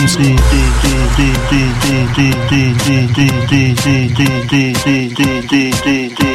Film School. Go, go, go, go, go, go, go, go, go, go, go, go, go, go, go, go, go, go, go, go,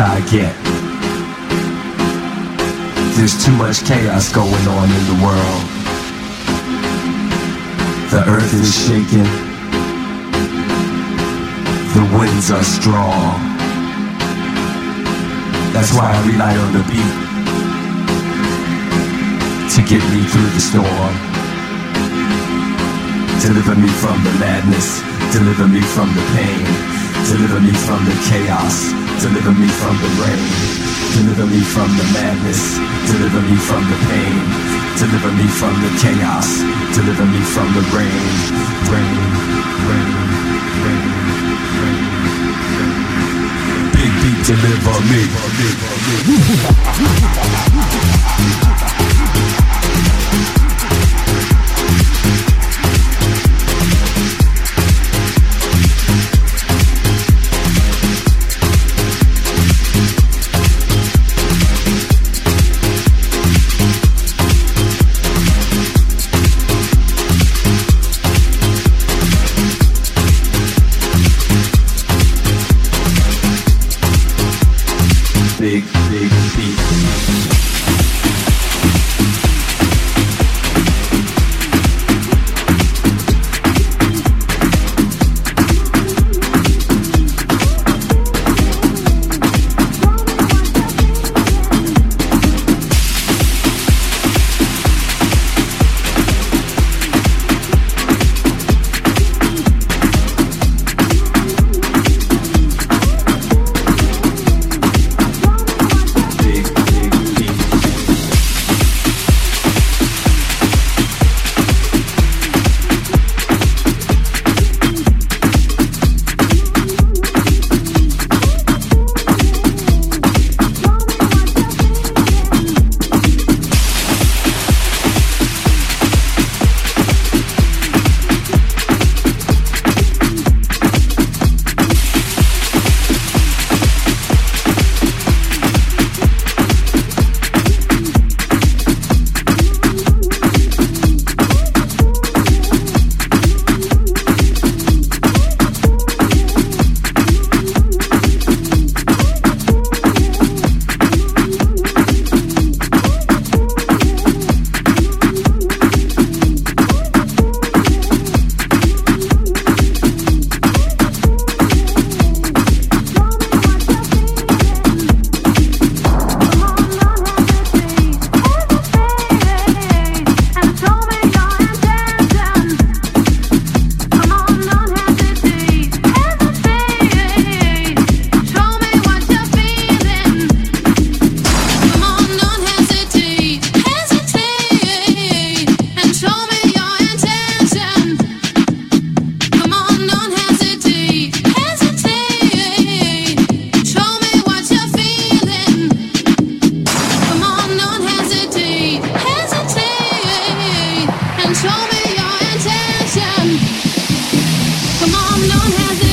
I get. There's too much chaos going on in the world. The earth is shaking. The winds are strong. That's why I rely on the beat to get me through the storm. Deliver me from the madness. Deliver me from the pain. Deliver me from the chaos. Deliver me from the rain. Deliver me from the madness. Deliver me from the pain. Deliver me from the chaos. Deliver me from the rain. Rain, rain, rain, rain. Big beat deliver me. no one has